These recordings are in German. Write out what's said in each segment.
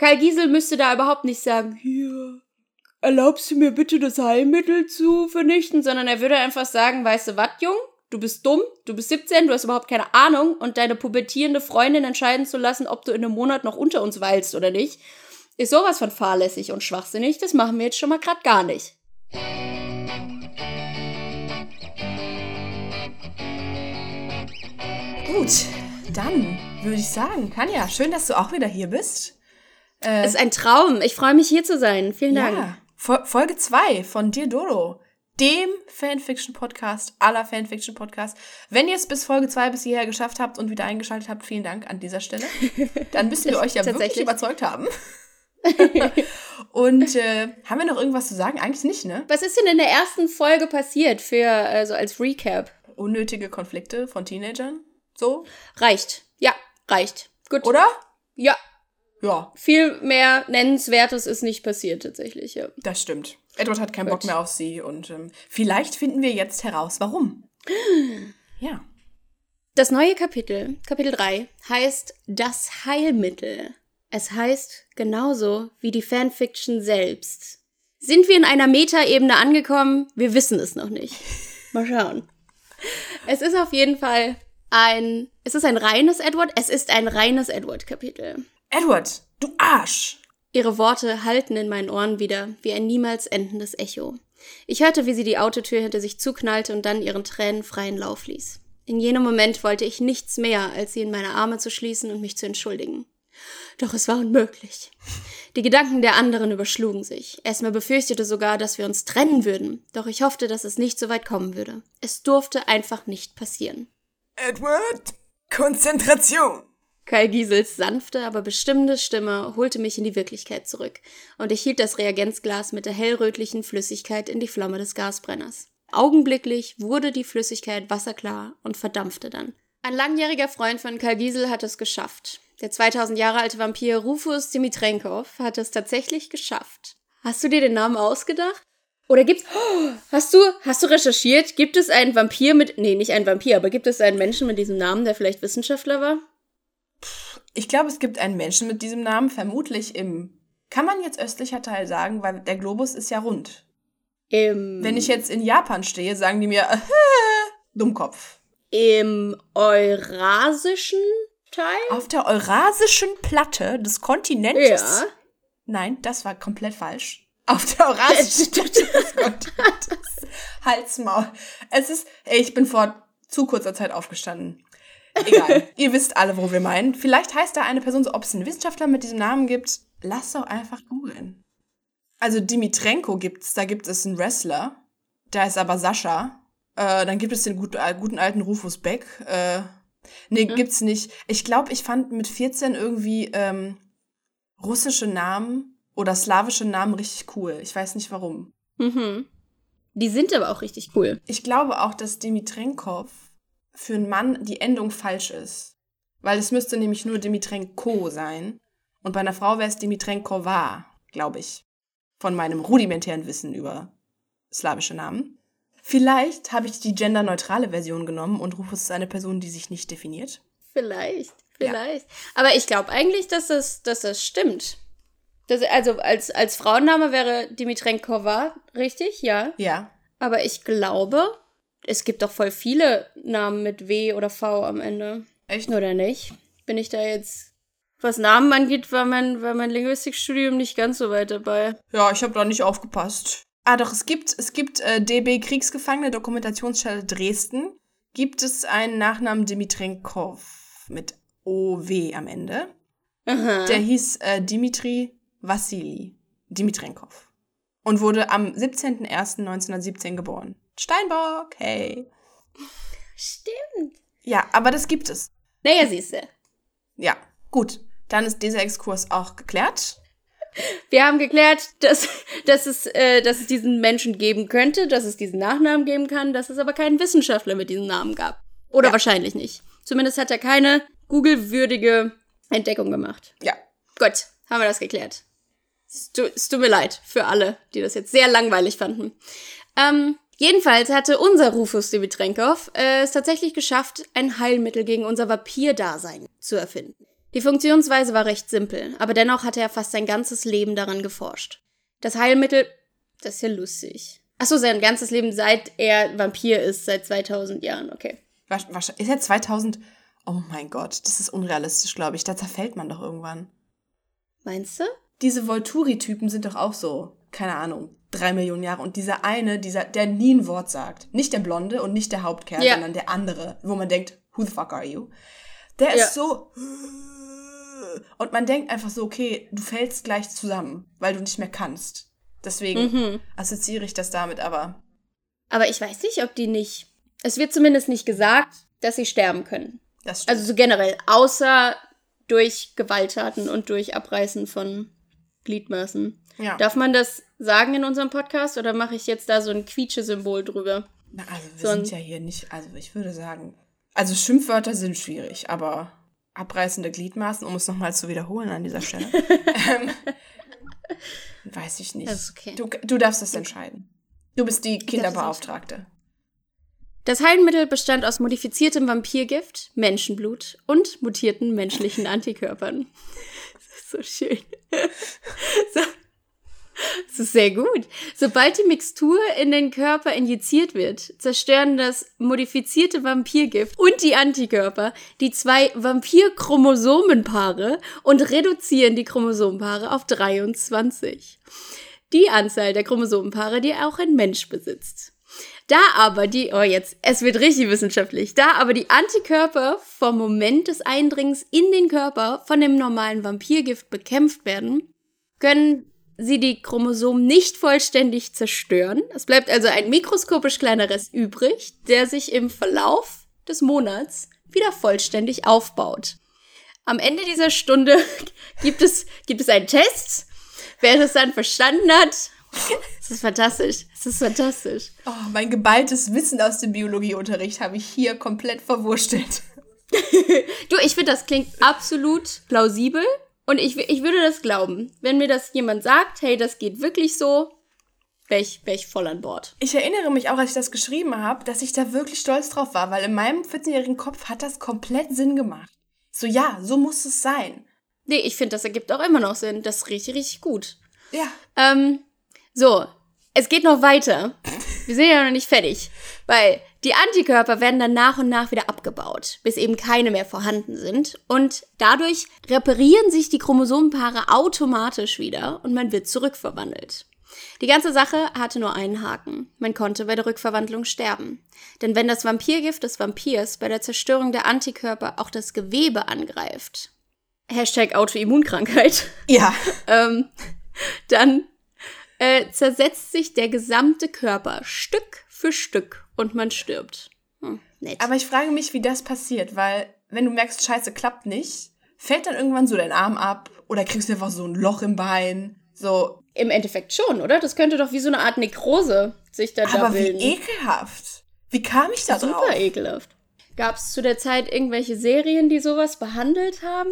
Karl Giesel müsste da überhaupt nicht sagen, hier, erlaubst du mir bitte das Heilmittel zu vernichten, sondern er würde einfach sagen, weißt du was, Jung? Du bist dumm, du bist 17, du hast überhaupt keine Ahnung und deine pubertierende Freundin entscheiden zu lassen, ob du in einem Monat noch unter uns weilst oder nicht, ist sowas von fahrlässig und schwachsinnig. Das machen wir jetzt schon mal grad gar nicht. Gut, dann würde ich sagen, Kanja, schön, dass du auch wieder hier bist. Äh, es ist ein Traum. Ich freue mich hier zu sein. Vielen Dank. Ja, Folge 2 von Dir Dodo, dem Fanfiction-Podcast aller Fanfiction-Podcasts. Wenn ihr es bis Folge 2 bis hierher geschafft habt und wieder eingeschaltet habt, vielen Dank an dieser Stelle. Dann müssen wir euch ja wirklich überzeugt haben. und äh, haben wir noch irgendwas zu sagen? Eigentlich nicht, ne? Was ist denn in der ersten Folge passiert für also als Recap? Unnötige Konflikte von Teenagern? So? Reicht. Ja, reicht. Gut. Oder? Ja. Ja. Viel mehr Nennenswertes ist nicht passiert tatsächlich, ja. Das stimmt. Edward hat keinen Gut. Bock mehr auf sie und ähm, vielleicht finden wir jetzt heraus, warum. ja. Das neue Kapitel, Kapitel 3, heißt Das Heilmittel. Es heißt genauso wie die Fanfiction selbst. Sind wir in einer Metaebene angekommen? Wir wissen es noch nicht. Mal schauen. Es ist auf jeden Fall ein. Es ist ein reines Edward. Es ist ein reines Edward-Kapitel. Edward, du Arsch! Ihre Worte hallten in meinen Ohren wieder, wie ein niemals endendes Echo. Ich hörte, wie sie die Autotür hinter sich zuknallte und dann ihren Tränen freien Lauf ließ. In jenem Moment wollte ich nichts mehr, als sie in meine Arme zu schließen und mich zu entschuldigen. Doch es war unmöglich. Die Gedanken der anderen überschlugen sich. Esme befürchtete sogar, dass wir uns trennen würden. Doch ich hoffte, dass es nicht so weit kommen würde. Es durfte einfach nicht passieren. Edward, Konzentration! Kai Giesels sanfte, aber bestimmende Stimme holte mich in die Wirklichkeit zurück, und ich hielt das Reagenzglas mit der hellrötlichen Flüssigkeit in die Flamme des Gasbrenners. Augenblicklich wurde die Flüssigkeit wasserklar und verdampfte dann. Ein langjähriger Freund von Karl Giesel hat es geschafft. Der 2000 Jahre alte Vampir Rufus Dimitrenkov hat es tatsächlich geschafft. Hast du dir den Namen ausgedacht? Oder gibt's. Hast du, hast du recherchiert? Gibt es einen Vampir mit. Nee, nicht einen Vampir, aber gibt es einen Menschen mit diesem Namen, der vielleicht Wissenschaftler war? Ich glaube, es gibt einen Menschen mit diesem Namen, vermutlich im. Kann man jetzt östlicher Teil sagen, weil der Globus ist ja rund. Im. Wenn ich jetzt in Japan stehe, sagen die mir, Dummkopf. Im eurasischen Teil? Auf der eurasischen Platte des Kontinentes. Ja. Nein, das war komplett falsch. Auf der eurasischen Platte des Kontinentes. Halsmaul. Es ist, ey, ich bin vor zu kurzer Zeit aufgestanden. Egal. Ihr wisst alle, wo wir meinen. Vielleicht heißt da eine Person so, ob es einen Wissenschaftler mit diesem Namen gibt. Lasst doch einfach googeln. Also Dimitrenko gibt's, da gibt es einen Wrestler. Da ist aber Sascha. Äh, dann gibt es den gut, äh, guten alten Rufus Beck. Äh, nee, mhm. gibt's nicht. Ich glaube, ich fand mit 14 irgendwie ähm, russische Namen oder slawische Namen richtig cool. Ich weiß nicht warum. Mhm. Die sind aber auch richtig cool. Ich glaube auch, dass Dimitrenkov für einen Mann die Endung falsch ist. Weil es müsste nämlich nur Dimitrenko sein. Und bei einer Frau wäre es Dimitrenkova, glaube ich. Von meinem rudimentären Wissen über slawische Namen. Vielleicht habe ich die genderneutrale Version genommen und Rufus ist eine Person, die sich nicht definiert. Vielleicht, vielleicht. Ja. Aber ich glaube eigentlich, dass das, dass das stimmt. Das, also als, als Frauenname wäre Dimitrenkova richtig, ja. Ja. Aber ich glaube, es gibt doch voll viele Namen mit W oder V am Ende. Echt? Oder nicht? Bin ich da jetzt. Was Namen angeht, war mein, war mein Linguistikstudium nicht ganz so weit dabei. Ja, ich habe da nicht aufgepasst. Ah, doch, es gibt, es gibt äh, DB Kriegsgefangene, Dokumentationsstelle Dresden. Gibt es einen Nachnamen Dimitrenkov mit OW am Ende. Aha. Der hieß äh, Dimitri Vassili Dimitrenkov und wurde am 17.01.1917 geboren. Steinbock, hey. Stimmt. Ja, aber das gibt es. Naja, siehst du. Ja, gut. Dann ist dieser Exkurs auch geklärt. Wir haben geklärt, dass, dass, es, äh, dass es diesen Menschen geben könnte, dass es diesen Nachnamen geben kann, dass es aber keinen Wissenschaftler mit diesem Namen gab. Oder ja. wahrscheinlich nicht. Zumindest hat er keine Google-würdige Entdeckung gemacht. Ja. Gut, haben wir das geklärt. Es, tu, es tut mir leid für alle, die das jetzt sehr langweilig fanden. Ähm, jedenfalls hatte unser Rufus Dimitrenkov äh, es tatsächlich geschafft, ein Heilmittel gegen unser Vampir-Dasein zu erfinden. Die Funktionsweise war recht simpel, aber dennoch hatte er fast sein ganzes Leben daran geforscht. Das Heilmittel, das ist ja lustig. Achso, sein ganzes Leben, seit er Vampir ist, seit 2000 Jahren, okay. Ist er 2000? Oh mein Gott, das ist unrealistisch, glaube ich. Da zerfällt man doch irgendwann. Meinst du? Diese Volturi-Typen sind doch auch so, keine Ahnung, drei Millionen Jahre. Und dieser eine, dieser, der nie ein Wort sagt. Nicht der Blonde und nicht der Hauptkerl, ja. sondern der andere, wo man denkt, who the fuck are you? Der ja. ist so. Und man denkt einfach so, okay, du fällst gleich zusammen, weil du nicht mehr kannst. Deswegen mhm. assoziiere ich das damit, aber. Aber ich weiß nicht, ob die nicht. Es wird zumindest nicht gesagt, dass sie sterben können. Das stimmt. Also so generell, außer durch Gewalttaten und durch Abreißen von Gliedmaßen. Ja. Darf man das sagen in unserem Podcast oder mache ich jetzt da so ein Quietsche-Symbol drüber? Na, also wir so sind ja hier nicht, also ich würde sagen, also Schimpfwörter sind schwierig, aber abreißende Gliedmaßen, um es nochmal zu wiederholen an dieser Stelle, ähm, weiß ich nicht. Okay. Du, du darfst das entscheiden. Du bist die Kinderbeauftragte. Das Heilmittel bestand aus modifiziertem Vampirgift, Menschenblut und mutierten menschlichen Antikörpern. Das ist so schön. So. Das ist sehr gut. Sobald die Mixtur in den Körper injiziert wird, zerstören das modifizierte Vampirgift und die Antikörper die zwei Vampirchromosomenpaare und reduzieren die Chromosomenpaare auf 23. Die Anzahl der Chromosomenpaare, die auch ein Mensch besitzt. Da aber die, oh jetzt, es wird richtig wissenschaftlich, da aber die Antikörper vom Moment des Eindringens in den Körper von dem normalen Vampirgift bekämpft werden, können sie die Chromosomen nicht vollständig zerstören. Es bleibt also ein mikroskopisch kleiner Rest übrig, der sich im Verlauf des Monats wieder vollständig aufbaut. Am Ende dieser Stunde gibt es, gibt es einen Test. Wer das dann verstanden hat, das ist fantastisch. Das ist fantastisch. Oh, mein geballtes Wissen aus dem Biologieunterricht habe ich hier komplett verwurstelt. du, ich finde, das klingt absolut plausibel. Und ich, ich würde das glauben. Wenn mir das jemand sagt, hey, das geht wirklich so, wäre ich, wär ich voll an Bord. Ich erinnere mich auch, als ich das geschrieben habe, dass ich da wirklich stolz drauf war, weil in meinem 14-jährigen Kopf hat das komplett Sinn gemacht. So, ja, so muss es sein. Nee, ich finde, das ergibt auch immer noch Sinn. Das ist richtig, richtig gut. Ja. Ähm, so, es geht noch weiter. Wir sind ja noch nicht fertig. Weil die Antikörper werden dann nach und nach wieder abgebaut, bis eben keine mehr vorhanden sind. Und dadurch reparieren sich die Chromosomenpaare automatisch wieder und man wird zurückverwandelt. Die ganze Sache hatte nur einen Haken. Man konnte bei der Rückverwandlung sterben. Denn wenn das Vampirgift des Vampirs bei der Zerstörung der Antikörper auch das Gewebe angreift, Hashtag Autoimmunkrankheit, ja. ähm, dann äh, zersetzt sich der gesamte Körper Stück für Stück und man stirbt. Hm, nett. Aber ich frage mich, wie das passiert, weil wenn du merkst, Scheiße klappt nicht, fällt dann irgendwann so dein Arm ab oder kriegst du einfach so ein Loch im Bein, so. Im Endeffekt schon, oder? Das könnte doch wie so eine Art Nekrose sich da, Aber da bilden. wie ekelhaft. Wie kam ich da Super drauf? Super ekelhaft. Gab es zu der Zeit irgendwelche Serien, die sowas behandelt haben?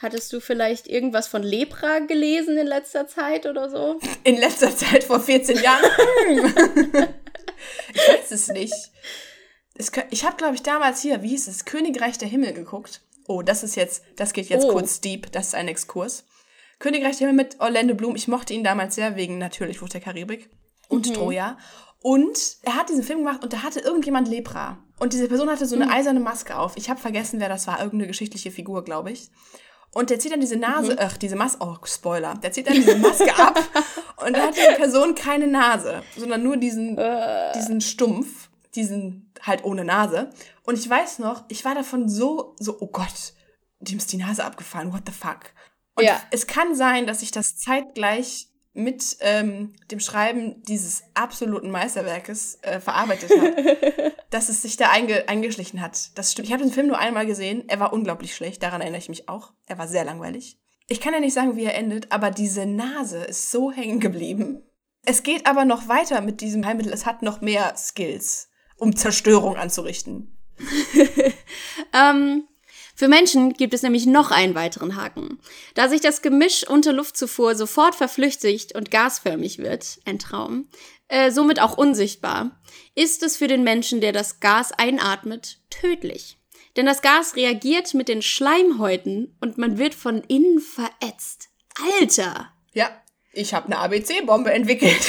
Hattest du vielleicht irgendwas von Lepra gelesen in letzter Zeit oder so? In letzter Zeit, vor 14 Jahren? ich weiß es nicht. Es, ich habe, glaube ich, damals hier, wie hieß es, Königreich der Himmel geguckt. Oh, das ist jetzt, das geht jetzt oh. kurz deep, das ist ein Exkurs. Königreich der Himmel mit Orlando Bloom. Ich mochte ihn damals sehr wegen natürlich Flucht der Karibik und mhm. Troja. Und er hat diesen Film gemacht und da hatte irgendjemand Lepra. Und diese Person hatte so eine mhm. eiserne Maske auf. Ich habe vergessen, wer das war. Irgendeine geschichtliche Figur, glaube ich. Und der zieht dann diese Nase, mhm. ach, diese Maske, oh, Spoiler, der zieht dann diese Maske ab und da hat die Person keine Nase, sondern nur diesen, äh. diesen Stumpf, diesen halt ohne Nase. Und ich weiß noch, ich war davon so, so, oh Gott, dem ist die Nase abgefallen, what the fuck. Und ja. es kann sein, dass ich das zeitgleich mit ähm, dem Schreiben dieses absoluten Meisterwerkes äh, verarbeitet habe, dass es sich da einge eingeschlichen hat. Das stimmt. Ich habe den Film nur einmal gesehen. Er war unglaublich schlecht. Daran erinnere ich mich auch. Er war sehr langweilig. Ich kann ja nicht sagen, wie er endet, aber diese Nase ist so hängen geblieben. Es geht aber noch weiter mit diesem Heilmittel. Es hat noch mehr Skills, um Zerstörung anzurichten. ähm, für Menschen gibt es nämlich noch einen weiteren Haken. Da sich das Gemisch unter Luftzufuhr sofort verflüchtigt und gasförmig wird, ein Traum, äh, somit auch unsichtbar, ist es für den Menschen, der das Gas einatmet, tödlich. Denn das Gas reagiert mit den Schleimhäuten und man wird von innen verätzt. Alter! Ja, ich habe eine ABC-Bombe entwickelt.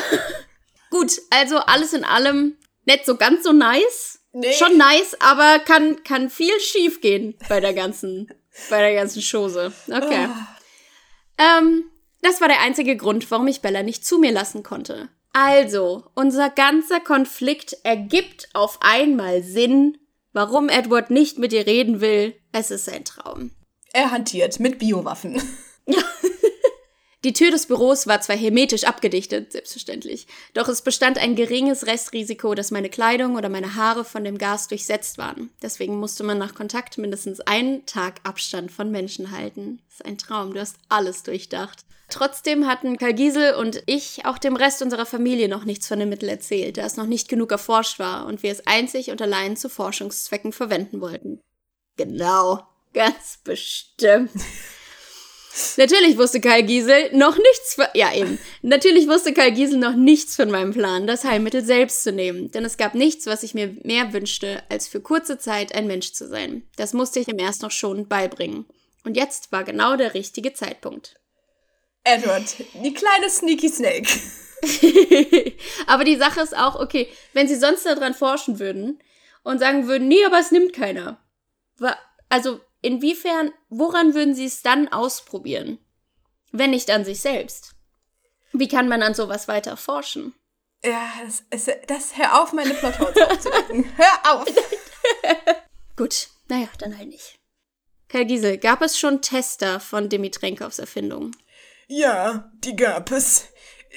Gut, also alles in allem nicht so ganz so nice. Nee. Schon nice, aber kann, kann viel schief gehen bei der ganzen, bei der ganzen Chose. Okay. Oh. Ähm, das war der einzige Grund, warum ich Bella nicht zu mir lassen konnte. Also, unser ganzer Konflikt ergibt auf einmal Sinn, warum Edward nicht mit ihr reden will. Es ist ein Traum. Er hantiert mit Biowaffen. Ja. Die Tür des Büros war zwar hermetisch abgedichtet, selbstverständlich, doch es bestand ein geringes Restrisiko, dass meine Kleidung oder meine Haare von dem Gas durchsetzt waren. Deswegen musste man nach Kontakt mindestens einen Tag Abstand von Menschen halten. Das ist ein Traum, du hast alles durchdacht. Trotzdem hatten Karl Giesel und ich auch dem Rest unserer Familie noch nichts von dem Mittel erzählt, da es noch nicht genug erforscht war und wir es einzig und allein zu Forschungszwecken verwenden wollten. Genau, ganz bestimmt. Natürlich wusste Karl Giesel noch nichts von, ja eben, natürlich wusste Karl Giesel noch nichts von meinem Plan, das Heilmittel selbst zu nehmen, denn es gab nichts, was ich mir mehr wünschte, als für kurze Zeit ein Mensch zu sein. Das musste ich ihm erst noch schon beibringen. Und jetzt war genau der richtige Zeitpunkt. Edward, die kleine Sneaky Snake. aber die Sache ist auch, okay, wenn sie sonst daran forschen würden und sagen würden, nee, aber es nimmt keiner. Also, inwiefern, woran würden sie es dann ausprobieren? Wenn nicht an sich selbst. Wie kann man an sowas weiter forschen? Ja, das, das, das hör auf, meine Plotholes aufzudecken. hör auf! Gut, naja, dann halt nicht. Herr Giesel, gab es schon Tester von Dimitrenkovs Erfindung? Ja, die gab es.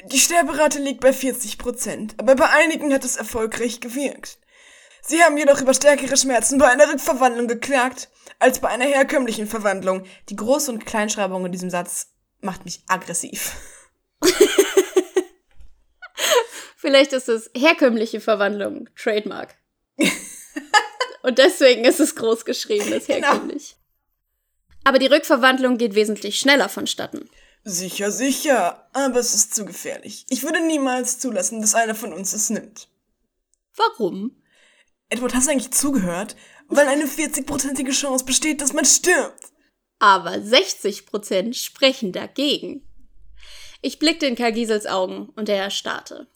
Die Sterberate liegt bei 40 Prozent, aber bei einigen hat es erfolgreich gewirkt. Sie haben jedoch über stärkere Schmerzen bei einer Rückverwandlung geklagt, als bei einer herkömmlichen Verwandlung. Die Groß- und Kleinschreibung in diesem Satz macht mich aggressiv. Vielleicht ist es herkömmliche Verwandlung, Trademark. und deswegen ist es groß geschrieben, das genau. herkömmlich. Genau. Aber die Rückverwandlung geht wesentlich schneller vonstatten. Sicher, sicher, aber es ist zu gefährlich. Ich würde niemals zulassen, dass einer von uns es nimmt. Warum? Edward, hast du eigentlich zugehört? Weil eine 40-prozentige Chance besteht, dass man stirbt. Aber 60% sprechen dagegen. Ich blickte in Karl Giesels Augen und er erstarrte.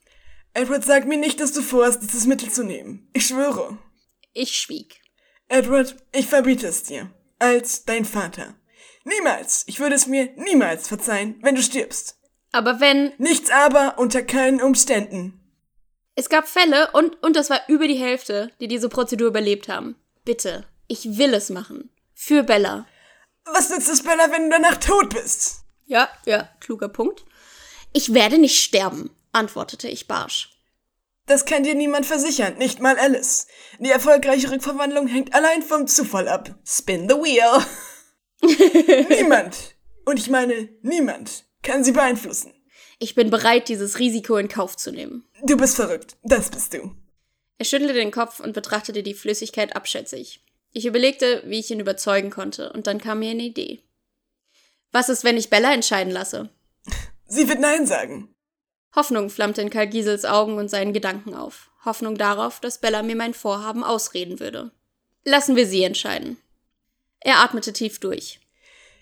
Edward, sag mir nicht, dass du vorhast, dieses Mittel zu nehmen. Ich schwöre. Ich schwieg. Edward, ich verbiete es dir. Als dein Vater. Niemals. Ich würde es mir niemals verzeihen, wenn du stirbst. Aber wenn. Nichts aber unter keinen Umständen. Es gab Fälle, und, und das war über die Hälfte, die diese Prozedur überlebt haben. Bitte. Ich will es machen. Für Bella. Was nützt es, Bella, wenn du danach tot bist? Ja, ja, kluger Punkt. Ich werde nicht sterben, antwortete ich barsch. Das kann dir niemand versichern, nicht mal Alice. Die erfolgreiche Rückverwandlung hängt allein vom Zufall ab. Spin the wheel. niemand, und ich meine niemand, kann sie beeinflussen. Ich bin bereit, dieses Risiko in Kauf zu nehmen. Du bist verrückt, das bist du. Er schüttelte den Kopf und betrachtete die Flüssigkeit abschätzig. Ich überlegte, wie ich ihn überzeugen konnte, und dann kam mir eine Idee. Was ist, wenn ich Bella entscheiden lasse? Sie wird Nein sagen. Hoffnung flammte in Karl Giesels Augen und seinen Gedanken auf. Hoffnung darauf, dass Bella mir mein Vorhaben ausreden würde. Lassen wir sie entscheiden. Er atmete tief durch.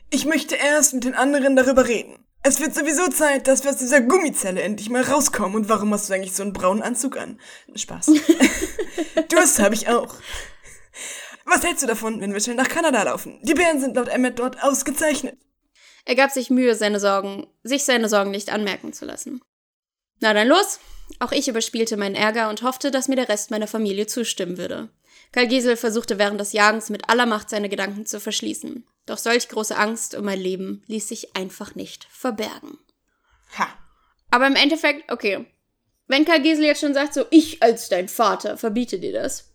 Ich möchte erst mit den anderen darüber reden. Es wird sowieso Zeit, dass wir aus dieser Gummizelle endlich mal rauskommen. Und warum hast du eigentlich so einen braunen Anzug an? Spaß. Durst habe ich auch. Was hältst du davon, wenn wir schnell nach Kanada laufen? Die Bären sind laut Emmett dort ausgezeichnet. Er gab sich Mühe, seine Sorgen, sich seine Sorgen nicht anmerken zu lassen. Na dann los! Auch ich überspielte meinen Ärger und hoffte, dass mir der Rest meiner Familie zustimmen würde. Karl Giesel versuchte während des Jagens mit aller Macht seine Gedanken zu verschließen. Doch solch große Angst um mein Leben ließ sich einfach nicht verbergen. Ha. Aber im Endeffekt, okay. Wenn Karl Giesel jetzt schon sagt, so, ich als dein Vater verbiete dir das,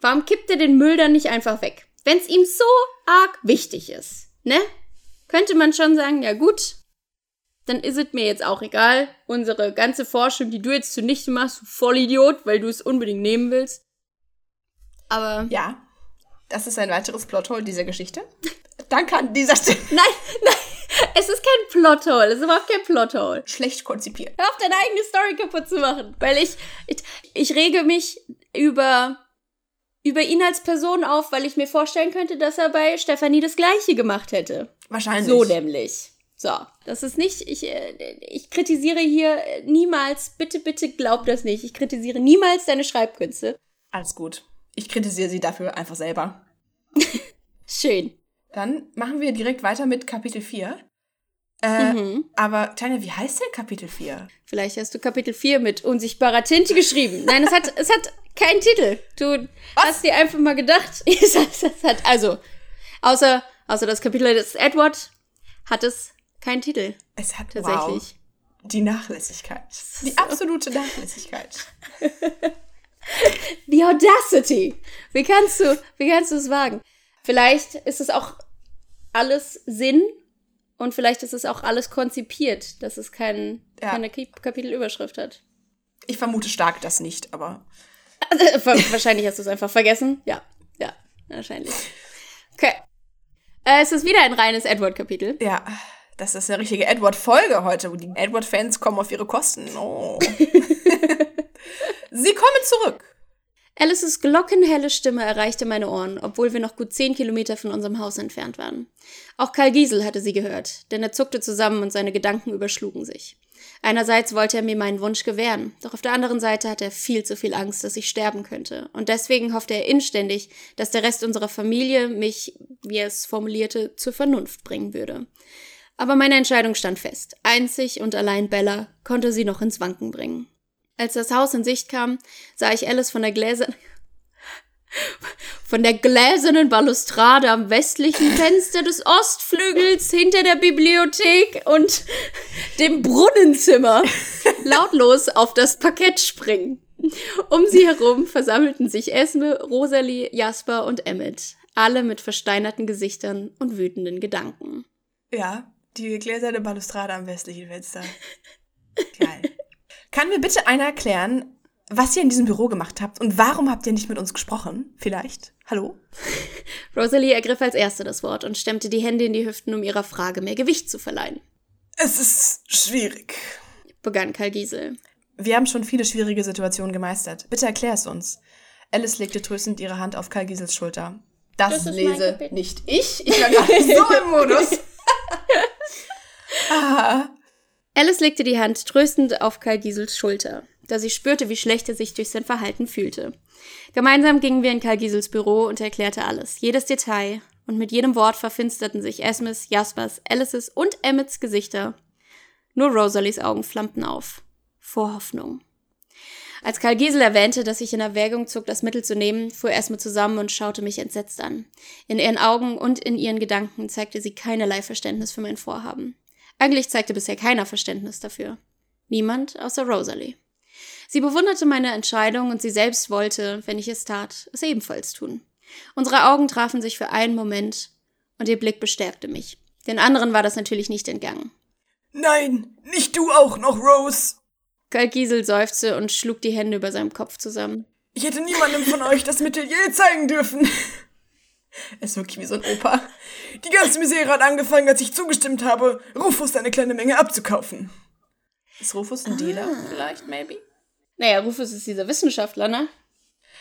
warum kippt er den Müll dann nicht einfach weg? Wenn es ihm so arg wichtig ist, ne? Könnte man schon sagen, ja gut, dann ist es mir jetzt auch egal. Unsere ganze Forschung, die du jetzt zunichte machst, du Vollidiot, weil du es unbedingt nehmen willst. Aber. Ja, das ist ein weiteres Plothole dieser Geschichte. Danke an dieser Stelle. Nein, nein, es ist kein Plothole. Es ist überhaupt kein Plothole. Schlecht konzipiert. Hör auf, deine eigene Story kaputt zu machen. Weil ich, ich, ich rege mich über, über ihn als Person auf, weil ich mir vorstellen könnte, dass er bei Stefanie das Gleiche gemacht hätte. Wahrscheinlich. So nämlich. So, das ist nicht, ich, äh, ich kritisiere hier niemals, bitte, bitte glaub das nicht, ich kritisiere niemals deine Schreibkünste. Alles gut. Ich kritisiere sie dafür einfach selber. Schön. Dann machen wir direkt weiter mit Kapitel 4. Äh, mhm. Aber, Tanja, wie heißt denn Kapitel 4? Vielleicht hast du Kapitel 4 mit unsichtbarer Tinte geschrieben. Nein, es hat, es hat keinen Titel. Du Was? hast dir einfach mal gedacht, es hat, also, außer, außer das Kapitel des Edward hat es keinen Titel. Es hat tatsächlich. Wow. Die Nachlässigkeit. Die absolute Nachlässigkeit. Die Audacity. Wie kannst du, wie kannst du es wagen? Vielleicht ist es auch alles Sinn und vielleicht ist es auch alles konzipiert, dass es kein, ja. keine Kapitelüberschrift hat. Ich vermute stark das nicht, aber. Also, wahrscheinlich hast du es einfach vergessen. Ja, ja, wahrscheinlich. Okay. Äh, es ist wieder ein reines Edward-Kapitel. Ja, das ist eine richtige Edward-Folge heute, wo die Edward-Fans kommen auf ihre Kosten. Oh. Sie kommen zurück. Alices glockenhelle Stimme erreichte meine Ohren, obwohl wir noch gut zehn Kilometer von unserem Haus entfernt waren. Auch Karl Giesel hatte sie gehört, denn er zuckte zusammen und seine Gedanken überschlugen sich. Einerseits wollte er mir meinen Wunsch gewähren, doch auf der anderen Seite hatte er viel zu viel Angst, dass ich sterben könnte, und deswegen hoffte er inständig, dass der Rest unserer Familie mich, wie er es formulierte, zur Vernunft bringen würde. Aber meine Entscheidung stand fest. Einzig und allein Bella konnte sie noch ins Wanken bringen. Als das Haus in Sicht kam, sah ich Alice von der Gläser von der gläsernen Balustrade am westlichen Fenster des Ostflügels hinter der Bibliothek und dem Brunnenzimmer lautlos auf das Parkett springen. Um sie herum versammelten sich Esme, Rosalie, Jasper und Emmet, alle mit versteinerten Gesichtern und wütenden Gedanken. Ja, die gläserne Balustrade am westlichen Fenster. Geil. Kann mir bitte einer erklären, was ihr in diesem Büro gemacht habt und warum habt ihr nicht mit uns gesprochen? Vielleicht? Hallo? Rosalie ergriff als erste das Wort und stemmte die Hände in die Hüften, um ihrer Frage mehr Gewicht zu verleihen. Es ist schwierig, begann Karl Giesel. Wir haben schon viele schwierige Situationen gemeistert. Bitte erklär es uns. Alice legte tröstend ihre Hand auf Karl Giesels Schulter. Das, das lese nicht ich. Ich war gerade so im Modus. ah. Alice legte die Hand tröstend auf Karl Giesels Schulter, da sie spürte, wie schlecht er sich durch sein Verhalten fühlte. Gemeinsam gingen wir in Karl Giesels Büro und er erklärte alles, jedes Detail, und mit jedem Wort verfinsterten sich Esmes, Jaspers, Alices und Emmets Gesichter. Nur Rosalies Augen flammten auf. Vor Hoffnung. Als Karl Giesel erwähnte, dass ich in Erwägung zog, das Mittel zu nehmen, fuhr Esme zusammen und schaute mich entsetzt an. In ihren Augen und in ihren Gedanken zeigte sie keinerlei Verständnis für mein Vorhaben. Eigentlich zeigte bisher keiner Verständnis dafür. Niemand außer Rosalie. Sie bewunderte meine Entscheidung und sie selbst wollte, wenn ich es tat, es ebenfalls tun. Unsere Augen trafen sich für einen Moment und ihr Blick bestärkte mich. Den anderen war das natürlich nicht entgangen. Nein, nicht du auch noch, Rose! Karl Giesel seufzte und schlug die Hände über seinem Kopf zusammen. Ich hätte niemandem von euch das Mittel je zeigen dürfen. Er ist wirklich wie so ein Opa. Die ganze Misere hat angefangen, als ich zugestimmt habe, Rufus eine kleine Menge abzukaufen. Ist Rufus ein ah. Dealer vielleicht, maybe? Naja, Rufus ist dieser Wissenschaftler, ne?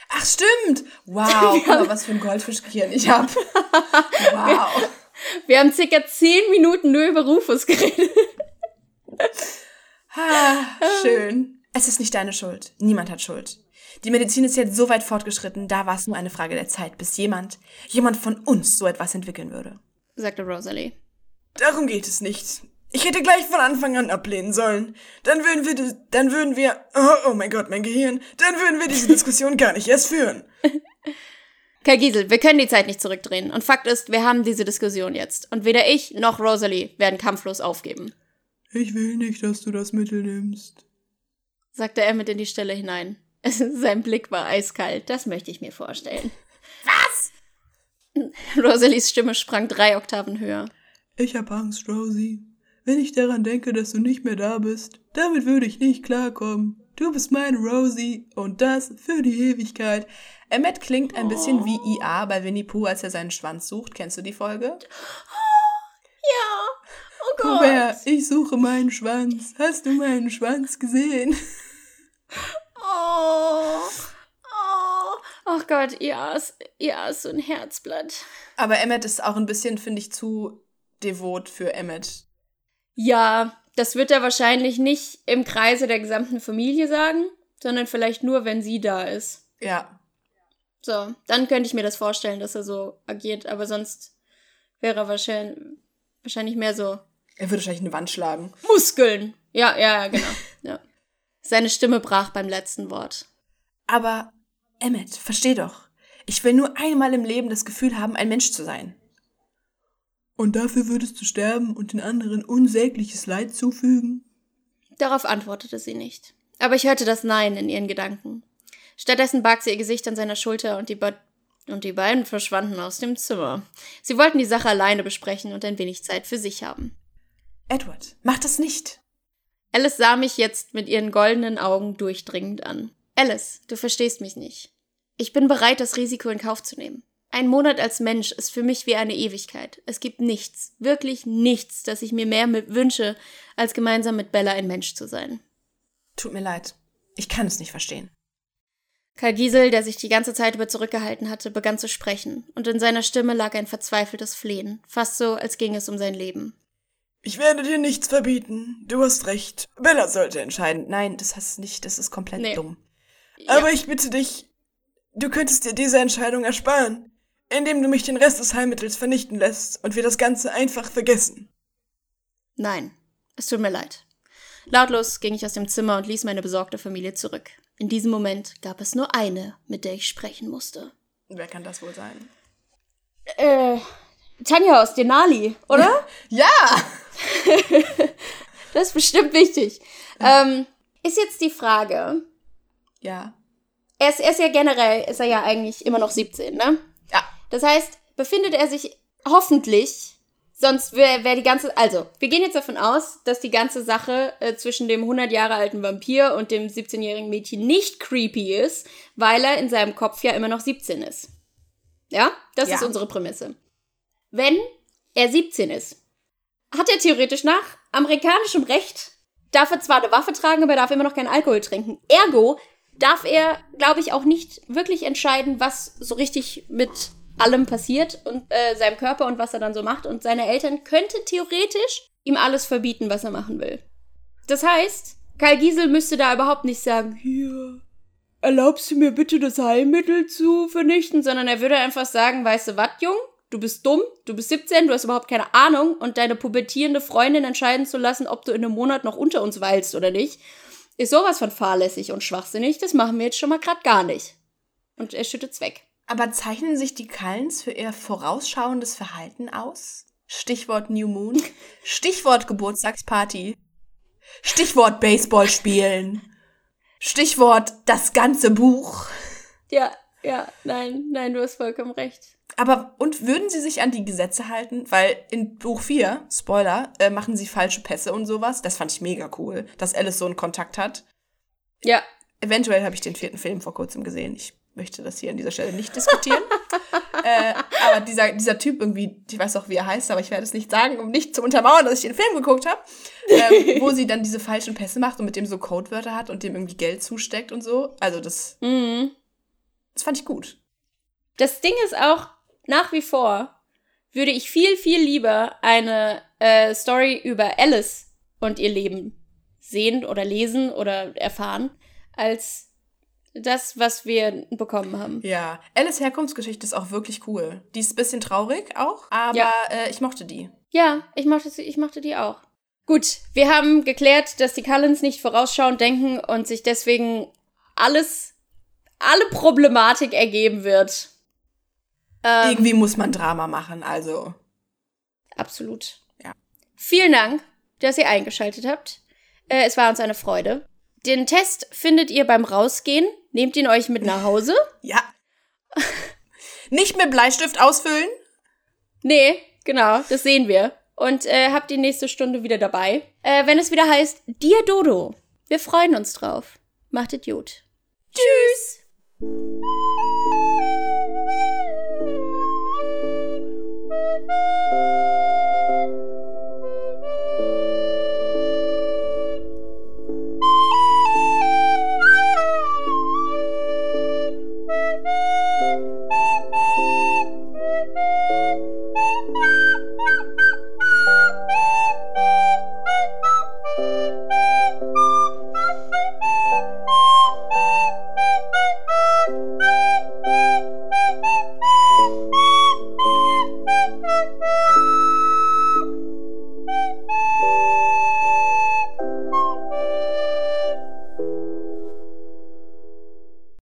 Ach, stimmt! Wow, guck mal, was für ein Goldfischgehirn ich hab. Wow. Wir haben circa zehn Minuten nur über Rufus geredet. ah, schön. Es ist nicht deine Schuld. Niemand hat Schuld. Die Medizin ist jetzt so weit fortgeschritten, da war es nur eine Frage der Zeit, bis jemand, jemand von uns so etwas entwickeln würde. Sagte Rosalie. Darum geht es nicht. Ich hätte gleich von Anfang an ablehnen sollen. Dann würden wir, dann würden wir, oh, oh mein Gott, mein Gehirn, dann würden wir diese Diskussion gar nicht erst führen. Kai Giesel, wir können die Zeit nicht zurückdrehen. Und Fakt ist, wir haben diese Diskussion jetzt. Und weder ich noch Rosalie werden kampflos aufgeben. Ich will nicht, dass du das Mittel nimmst, sagte er mit in die Stille hinein. Sein Blick war eiskalt, das möchte ich mir vorstellen. Was? Rosalies Stimme sprang drei Oktaven höher. Ich hab Angst, Rosie. Wenn ich daran denke, dass du nicht mehr da bist, damit würde ich nicht klarkommen. Du bist meine Rosie und das für die Ewigkeit. Emmet klingt ein bisschen wie IA bei Winnie Pooh, als er seinen Schwanz sucht. Kennst du die Folge? Ja. Oh Gott. Hubert, ich suche meinen Schwanz. Hast du meinen Schwanz gesehen? Oh, oh, oh Ach Gott, ja, ist, ja, ist so ein Herzblatt. Aber Emmet ist auch ein bisschen, finde ich, zu devot für Emmet. Ja, das wird er wahrscheinlich nicht im Kreise der gesamten Familie sagen, sondern vielleicht nur, wenn sie da ist. Ja. So, dann könnte ich mir das vorstellen, dass er so agiert, aber sonst wäre er wahrscheinlich, wahrscheinlich mehr so. Er würde wahrscheinlich eine Wand schlagen. Muskeln! Ja, ja, ja, genau. ja. Seine Stimme brach beim letzten Wort. Aber, Emmet, versteh doch. Ich will nur einmal im Leben das Gefühl haben, ein Mensch zu sein. Und dafür würdest du sterben und den anderen unsägliches Leid zufügen? Darauf antwortete sie nicht. Aber ich hörte das Nein in ihren Gedanken. Stattdessen barg sie ihr Gesicht an seiner Schulter und die, Be und die beiden verschwanden aus dem Zimmer. Sie wollten die Sache alleine besprechen und ein wenig Zeit für sich haben. Edward, mach das nicht. Alice sah mich jetzt mit ihren goldenen Augen durchdringend an. Alice, du verstehst mich nicht. Ich bin bereit, das Risiko in Kauf zu nehmen. Ein Monat als Mensch ist für mich wie eine Ewigkeit. Es gibt nichts, wirklich nichts, das ich mir mehr wünsche, als gemeinsam mit Bella ein Mensch zu sein. Tut mir leid. Ich kann es nicht verstehen. Karl Giesel, der sich die ganze Zeit über zurückgehalten hatte, begann zu sprechen, und in seiner Stimme lag ein verzweifeltes Flehen, fast so, als ging es um sein Leben. Ich werde dir nichts verbieten. Du hast recht. Bella sollte entscheiden. Nein, das hast nicht, das ist komplett nee. dumm. Aber ich bitte dich, du könntest dir diese Entscheidung ersparen indem du mich den Rest des Heilmittels vernichten lässt und wir das Ganze einfach vergessen. Nein, es tut mir leid. Lautlos ging ich aus dem Zimmer und ließ meine besorgte Familie zurück. In diesem Moment gab es nur eine, mit der ich sprechen musste. Wer kann das wohl sein? Äh, Tanja aus Denali, oder? ja! das ist bestimmt wichtig. Ähm, ist jetzt die Frage. Ja. Er ist, er ist ja generell, ist er ja eigentlich immer noch 17, ne? Das heißt, befindet er sich hoffentlich, sonst wäre wär die ganze, also, wir gehen jetzt davon aus, dass die ganze Sache äh, zwischen dem 100 Jahre alten Vampir und dem 17-jährigen Mädchen nicht creepy ist, weil er in seinem Kopf ja immer noch 17 ist. Ja, das ja. ist unsere Prämisse. Wenn er 17 ist, hat er theoretisch nach amerikanischem Recht, darf er zwar eine Waffe tragen, aber er darf immer noch keinen Alkohol trinken. Ergo darf er, glaube ich, auch nicht wirklich entscheiden, was so richtig mit allem passiert und äh, seinem Körper und was er dann so macht. Und seine Eltern könnten theoretisch ihm alles verbieten, was er machen will. Das heißt, Karl Giesel müsste da überhaupt nicht sagen, hier, erlaubst du mir bitte das Heilmittel zu vernichten, sondern er würde einfach sagen, weißt du was, Jung? Du bist dumm, du bist 17, du hast überhaupt keine Ahnung und deine pubertierende Freundin entscheiden zu lassen, ob du in einem Monat noch unter uns weilst oder nicht, ist sowas von fahrlässig und schwachsinnig, das machen wir jetzt schon mal grad gar nicht. Und er schüttet's weg. Aber zeichnen sich die Kallens für eher vorausschauendes Verhalten aus? Stichwort New Moon. Stichwort Geburtstagsparty. Stichwort Baseball spielen. Stichwort das ganze Buch. Ja, ja, nein, nein, du hast vollkommen recht. Aber und würden sie sich an die Gesetze halten? Weil in Buch 4, Spoiler, äh, machen sie falsche Pässe und sowas. Das fand ich mega cool, dass Alice so einen Kontakt hat. Ja. Eventuell habe ich den vierten Film vor kurzem gesehen. Ich möchte das hier an dieser Stelle nicht diskutieren. äh, aber dieser, dieser Typ irgendwie, ich weiß auch, wie er heißt, aber ich werde es nicht sagen, um nicht zu untermauern, dass ich den Film geguckt habe, ähm, wo sie dann diese falschen Pässe macht und mit dem so Codewörter hat und dem irgendwie Geld zusteckt und so. Also das, mhm. Das fand ich gut. Das Ding ist auch, nach wie vor würde ich viel, viel lieber eine äh, Story über Alice und ihr Leben sehen oder lesen oder erfahren, als das, was wir bekommen haben. Ja, Alice Herkunftsgeschichte ist auch wirklich cool. Die ist ein bisschen traurig auch, aber ja. äh, ich mochte die. Ja, ich mochte, sie, ich mochte die auch. Gut, wir haben geklärt, dass die Cullens nicht vorausschauend denken und sich deswegen alles, alle Problematik ergeben wird. Ähm, Irgendwie muss man Drama machen, also. Absolut. Ja. Vielen Dank, dass ihr eingeschaltet habt. Äh, es war uns eine Freude. Den Test findet ihr beim Rausgehen. Nehmt ihn euch mit nach Hause. Ja. Nicht mit Bleistift ausfüllen? Nee, genau, das sehen wir. Und äh, habt die nächste Stunde wieder dabei. Äh, wenn es wieder heißt, dir Dodo. Wir freuen uns drauf. Macht es gut. Tschüss. thank you